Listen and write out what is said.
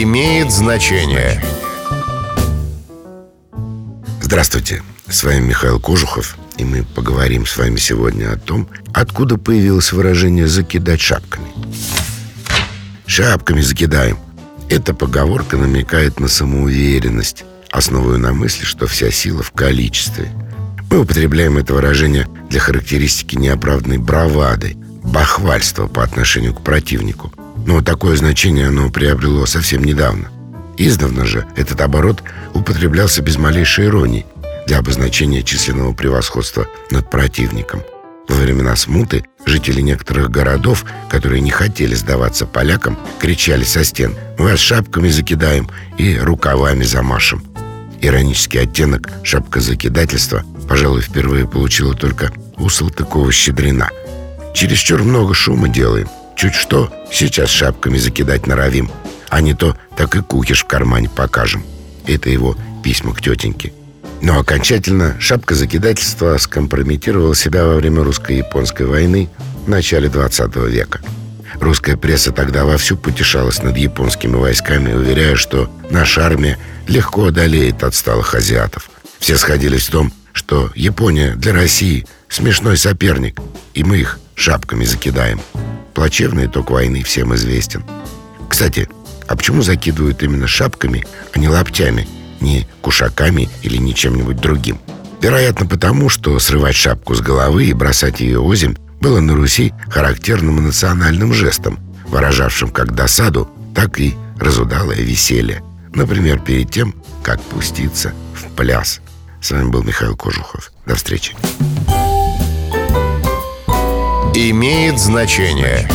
имеет значение. Здравствуйте, с вами Михаил Кожухов, и мы поговорим с вами сегодня о том, откуда появилось выражение «закидать шапками». «Шапками закидаем» — эта поговорка намекает на самоуверенность, основывая на мысли, что вся сила в количестве. Мы употребляем это выражение для характеристики неоправданной бравады, бахвальства по отношению к противнику. Но такое значение оно приобрело совсем недавно. Издавна же этот оборот употреблялся без малейшей иронии для обозначения численного превосходства над противником. Во времена смуты жители некоторых городов, которые не хотели сдаваться полякам, кричали со стен «Мы вас шапками закидаем и рукавами замашем». Иронический оттенок шапка закидательства, пожалуй, впервые получила только у Салтыкова-Щедрина. Чересчур много шума делаем. Чуть что, сейчас шапками закидать норовим. А не то, так и кукиш в кармане покажем. Это его письма к тетеньке. Но окончательно шапка закидательства скомпрометировала себя во время русско-японской войны в начале 20 века. Русская пресса тогда вовсю потешалась над японскими войсками, уверяя, что наша армия легко одолеет отсталых азиатов. Все сходились в том, что Япония для России смешной соперник, и мы их шапками закидаем. Плачевный итог войны всем известен. Кстати, а почему закидывают именно шапками, а не лаптями, не кушаками или не чем-нибудь другим? Вероятно, потому, что срывать шапку с головы и бросать ее озимь было на Руси характерным национальным жестом, выражавшим как досаду, так и разудалое веселье. Например, перед тем, как пуститься в пляс. С вами был Михаил Кожухов. До встречи. Имеет значение.